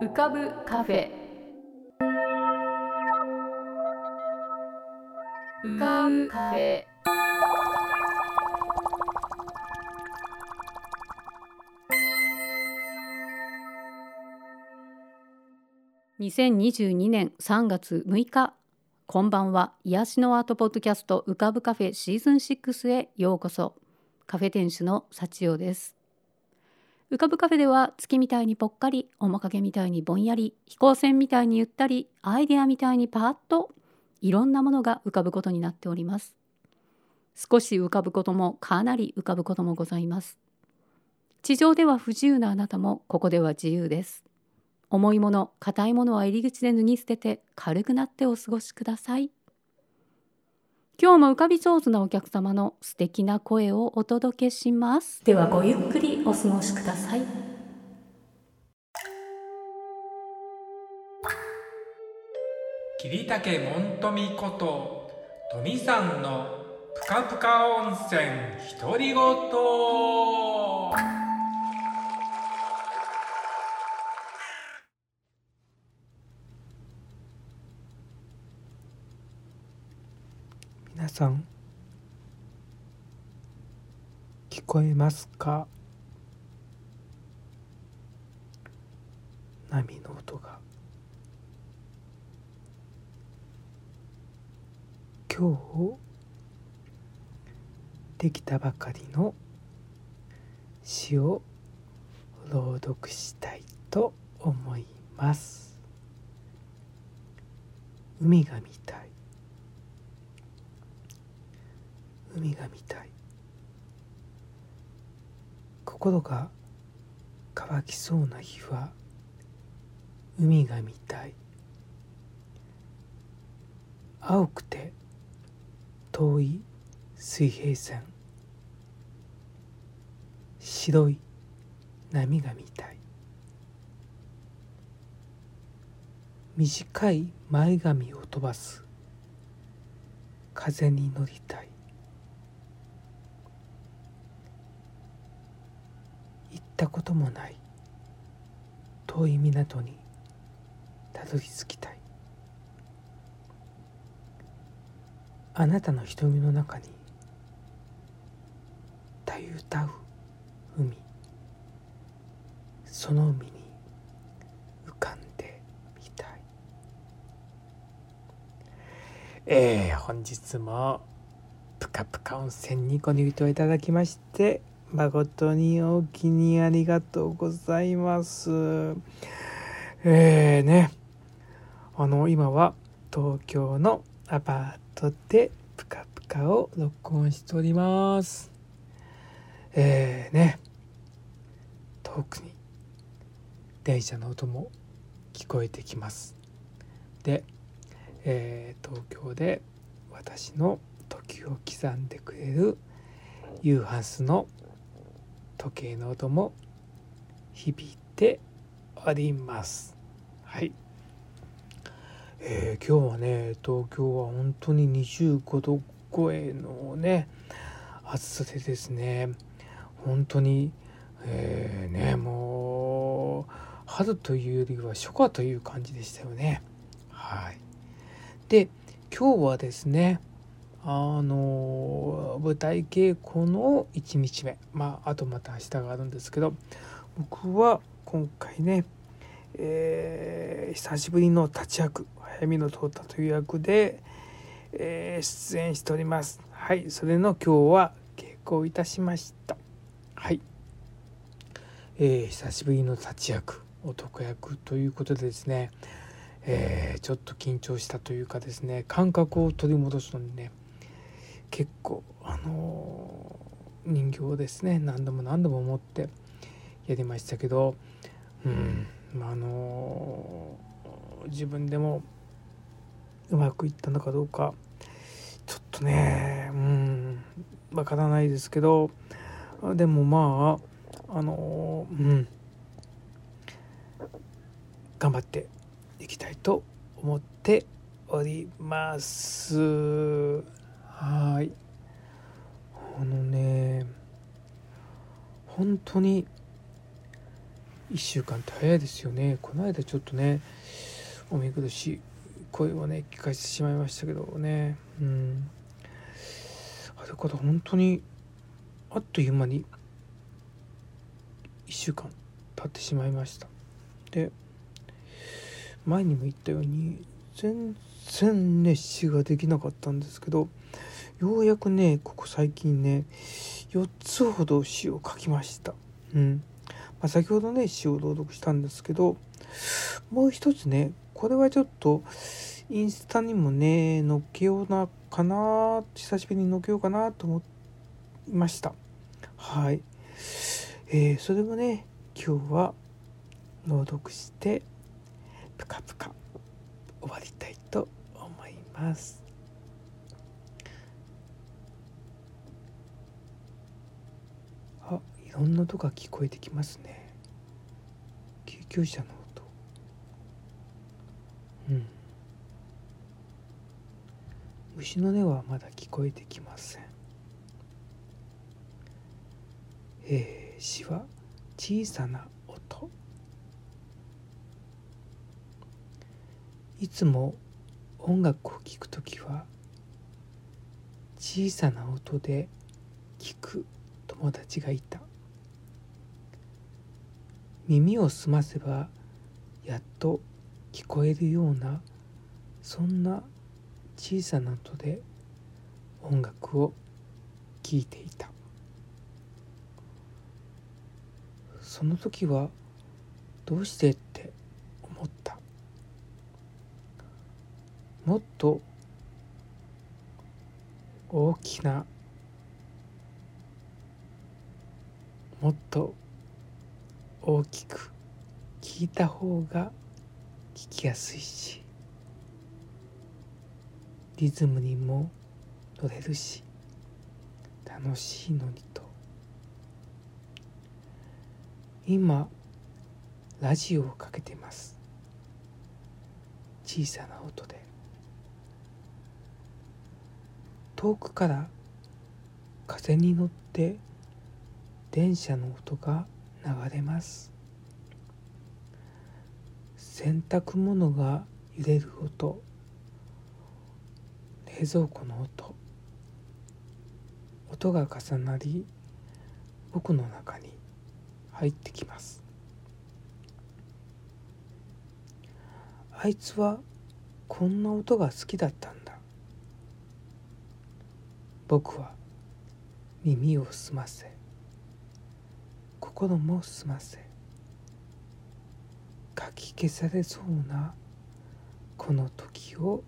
浮かぶカフェ。浮かぶカフェ。2022年3月6日。こんばんは。癒しのアートポッドキャスト浮かぶカフェシーズン6へようこそ。カフェ店主の幸代です。浮かぶカフェでは月みたいにぽっかり面影みたいにぼんやり飛行船みたいにゆったりアイデアみたいにパーッといろんなものが浮かぶことになっております。少し浮かぶこともかなり浮かぶこともございます。地上では不自由なあなたもここでは自由です。重いもの硬いものは入り口で脱ぎ捨てて軽くなってお過ごしください。今日も浮かび上手なお客様の素敵な声をお届けします。ではごゆっくりお過ごしください。桐竹門富こと富さんのぷかぷか温泉独り言さん。聞こえますか？波の音が。今日できたばかりの詩を朗読したいと思います。海が見たい。海が見たい。心が乾きそうな日は海が見たい。青くて遠い水平線。白い波が見たい。短い前髪を飛ばす。風に乗りたい行ったこともない。遠い港にたどり着きたい。あなたの瞳の中にたゆたう海。その海に浮かんでみたい。えー、本日もぷかぷか温泉にご入湯いただきまして誠にお気にありがとうございます。えーね。あの今は東京のアパートでプカプカを録音しております。えー、ね。遠くに電車の音も聞こえてきます。で、えー、東京で私の時を刻んでくれるユーハンスの時計の音も響いております。はい。えー、今日はね東京は本当に25度超えのね暑さでですね本当に、えー、ねもう春というよりは初夏という感じでしたよね。はい、で今日はですねあの舞台稽古の1日目。まああとまた明日があるんですけど僕は今回ね、えー、久しぶりの立ち役早見の通ったという役で、えー、出演しております。はいそれの今日は稽古をいたしました。はい、えー、久しぶりの立ち役男役ということでですね、えー、ちょっと緊張したというかですね感覚を取り戻すのにね結構あのー、人形をですね。何度も何度も持ってやりましたけどうんあのー、自分でもうまくいったのかどうかちょっとねうんわからないですけどでもまああのー、うん。頑張っていきたいと思っておりますはい。あのね本当に1週間って早いですよね。この間ちょっとねお見苦しい声をね聞かせてしまいましたけどね。うん。あだから本当にあっという間に1週間経ってしまいました。で前にも言ったように全然ね詩ができなかったんですけどようやくねここ最近ね4つほど詩を書きました。うん。まあ、先ほどね詩を朗読したんですけどもう一つねこれはちょっとインスタにもね載っけようなかな久しぶりに載っけようかなと思いました。はい。えー、それもね今日は朗読してプカプカ終わりたいと思いますあいろんな音が聞こえてきますね。救急車の音。うん。牛の音はまだ聞こえてきません。えー、詩は小さな音。いつも音楽を聴くときは小さな音で聞く友達がいた。耳を澄ませばやっと聞こえるようなそんな小さな音で音楽を聴いていた。その時はどうしてって思った。もっと大きなもっと大きく聞いた方が聞きやすいしリズムにも乗れるし楽しいのにと。今ラジオをかけてます。小さな音で。遠くから風に乗って電車の音が流れます。洗濯物が揺れる音。冷蔵庫の音。音が重なり僕の中に入ってきます。あいつはこんな音が好きだったんだ。僕は耳を澄ませ。心も澄ませかき消されそうなこの時を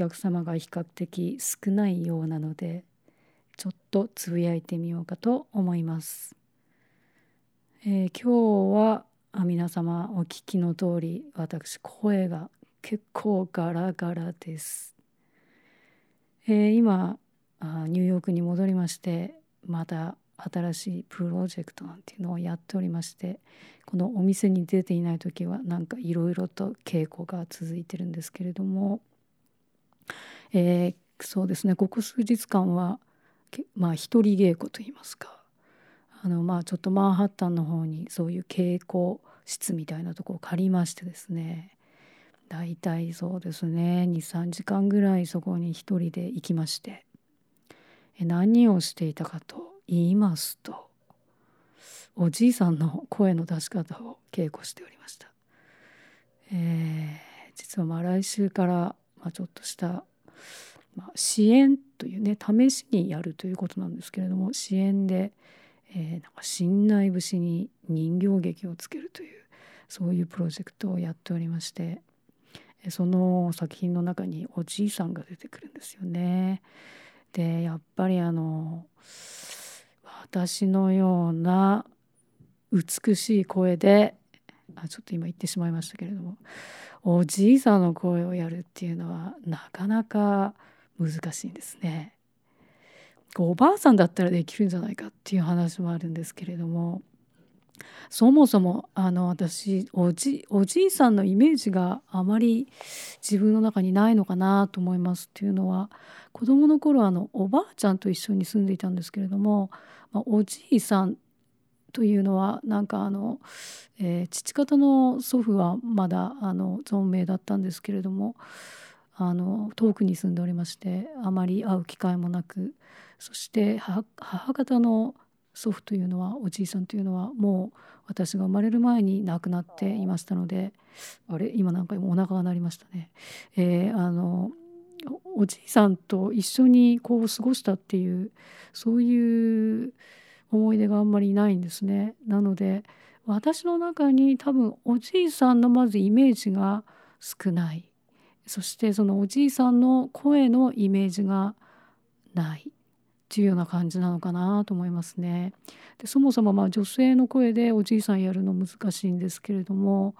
客様が比較的少ないようなのでちょっとつぶやいてみようかと思います。えー今日はあ皆様お聞きの通り私声が結構ガラガラです。えー今あニューヨークに戻りましてまた新しいプロジェクトなんていうのをやっておりましてこのお店に出ていない時はなんかいろいろと稽古が続いてるんですけれども、えーそうですね。ここ数日間はまあ一人稽古といいますか。あのまあちょっとマンハッタンの方にそういう稽古室みたいなとこを借りましてですね。だいたいそうですね。23時間ぐらいそこに一人で行きまして。え何をしていたかと言いますとおじいさんの声の出し方を稽古しておりました。えー実はまあ来週から、まあ、ちょっとした、まあ、支援というね試しにやるということなんですけれども支援で、えーなんか新内節に人形劇をつけるというそういうプロジェクトをやっておりましてえその作品の中におじいさんが出てくるんですよね。でやっぱりあの私のような美しい声であちょっと今言ってしまいましたけれどもおじいさんの声をやるっていうのはなかなか難しいんですね。おばあさんだったらできるんじゃないかっていう話もあるんですけれどもそもそもあの私おじおじいさんのイメージがあまり自分の中にないのかなと思いますっていうのは子どもの頃あのおばあちゃんと一緒に住んでいたんですけれども、まあ、おじいさんというのはなんかあの、えー、父方の祖父はまだあの存命だったんですけれどもあの遠くに住んでおりましてあまり会う機会もなくそして母方の祖父というのはおじいさんというのはもう私が生まれる前に亡くなっていましたのであれ？今なんかお腹が鳴りましたね。えー、あのおじいさんと一緒にこう過ごしたっていうそういう思い出があんまりないんですね。なので私の中に多分おじいさんのまずイメージが少ないそしてそのおじいさんの声のイメージがないっていうような感じなのかなと思いますね。でそもそもまあ女性の声でおじいさんやるの難しいんですけれども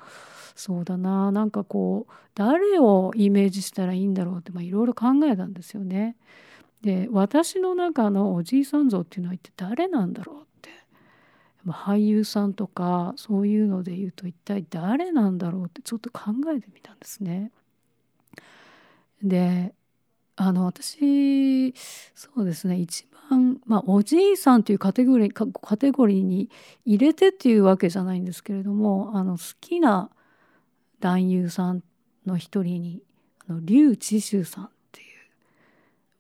そうだななんかこう誰をイメージしたらいいんだろうっていろいろ考えたんですよね。で私の中のおじいさん像っていうのは一体誰なんだろうって俳優さんとかそういうので言うと一体誰なんだろうってちょっと考えてみたんですね。であの私そうですね一番まあおじいさんというカテゴリーカテゴリーに入れてっていうわけじゃないんですけれどもあの好きな男優さんの一人にあの劉智秀さん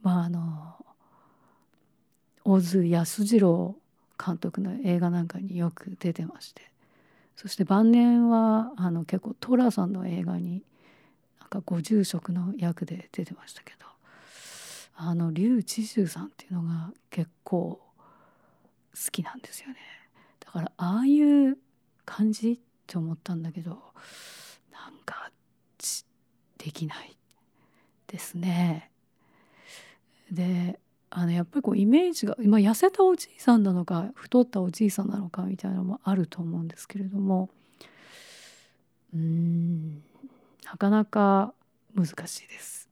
まああの小津安二郎監督の映画なんかによく出てまして。そして晩年はあの結構寅さんの映画になんかご住職の役で出てましたけど。あの劉智秀さんっていうのが結構好きなんですよね。だからああいう感じって思ったんだけどなんかできないですね。であのやっぱりこうイメージが、まあ、痩せたおじいさんなのか太ったおじいさんなのかみたいなのもあると思うんですけれどもうんなかなか難しいです。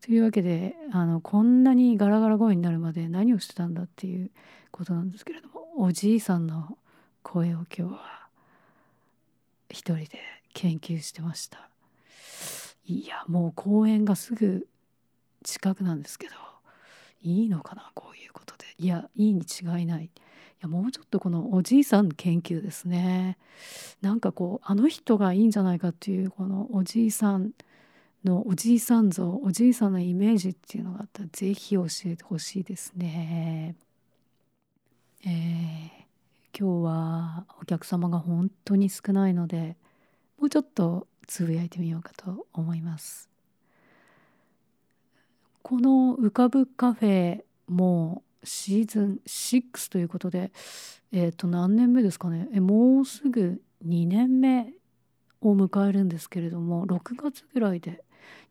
というわけであのこんなにガラガラ声になるまで何をしてたんだっていうことなんですけれどもおじいさんの声を今日は一人で研究してました。いやもう公園がすぐ近くなんですけどいいのかなこういうことでいやいいに違いないいやもうちょっとこのおじいさん研究ですねなんかこうあの人がいいんじゃないかっていうこのおじいさんのおじいさん像おじいさんのイメージっていうのがあったら是非教えてほしいですね。えー、今日はお客様が本当に少ないのでもうちょっとつぶやいてみようかと思います。この浮かぶカフェもシーズン6ということでえっ、ー、と何年目ですかね。えもうすぐ2年目を迎えるんですけれども6月ぐらいで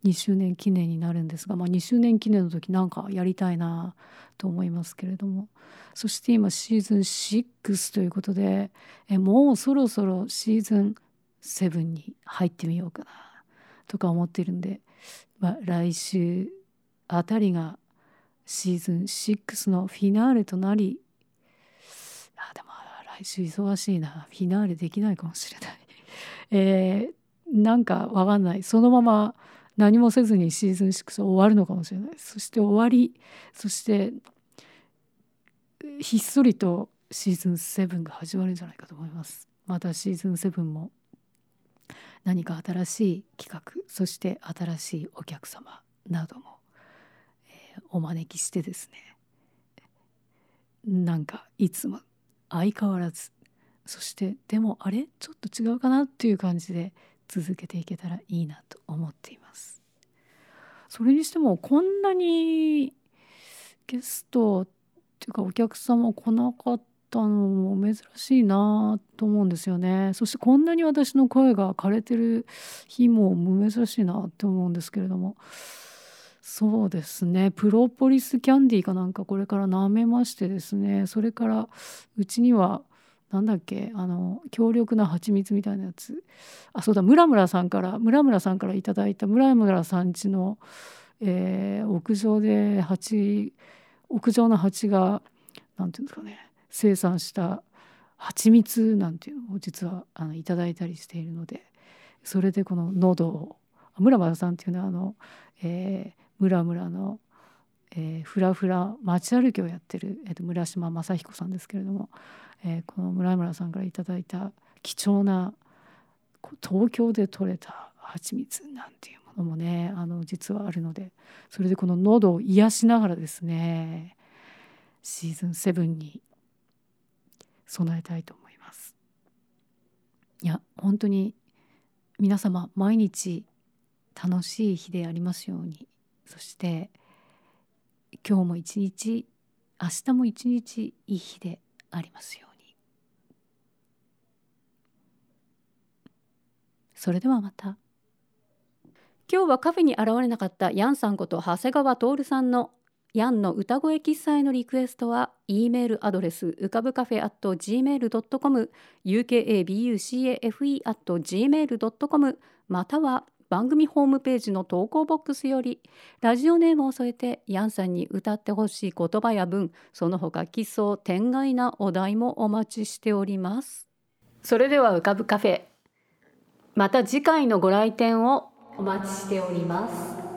2周年記念になるんですが、まあ、2周年記念の時なんかやりたいなと思いますけれども。そして今シーズン6ということでえもうそろそろシーズン7に入ってみようかなとか思っているんで、まあ、来週あたりがシーズン6のフィナーレとなりあでも来週忙しいな。フィナーレできないかもしれない。えー、なんかわかんない。そのまま何もせずにシーズン6終わるのかもしれない。そして終わりそしてひっそりとシーズン7が始まるんじゃないかと思います。またシーズン7も何か新しい企画そして新しいお客様などもお招きしてですねなんかいつも相変わらずそしてでもあれ？ちょっと違うかなっていう感じで続けていけたらいいなと思っています。それにしてもこんなにゲストっていうかお客様来なかったのも珍しいなと思うんですよね。そしてこんなに私の声が枯れてる日も珍しいなって思うんですけれどもそうですね。プロポリスキャンディーかなんかこれから舐めましてですね。それからうちにはなんだっけあの強力な蜂蜜みたいなやつ。あそうだ。村村さんから村村さんからいただいた村村さんちの、えー、屋上で蜂屋上の蜂がなんていうんですかね。生産した蜂蜜なんていうのを実はあのいただいたりしているので。それでこの喉を村村さんっていうのはあの、えー、村村の、えー、フラフラ街歩きをやってる、えー、と村島正彦さんですけれどもえー、この村村さんからいただいた貴重な東京で採れた蜂蜜なんていうものもねあの実はあるのでそれでこの喉を癒しながらですねシーズン7に備えたいと思います。いや本当に皆様毎日楽しい日でありますようにそして今日も一日明日も一日いい日でありますように。それではまた。今日はカフェに現れなかったヤンさんこと長谷川徹さんのヤンの歌声喫茶へのリクエストは E メールアドレスうかぶカフェ at gmail.com ukabucafe at gmail.com または番組ホームページの投稿ボックスよりラジオネームを添えてヤンさんに歌ってほしい言葉や文その他奇想天外なお題もお待ちしておりますそれでは浮かぶカフェまた次回のご来店をお待ちしております。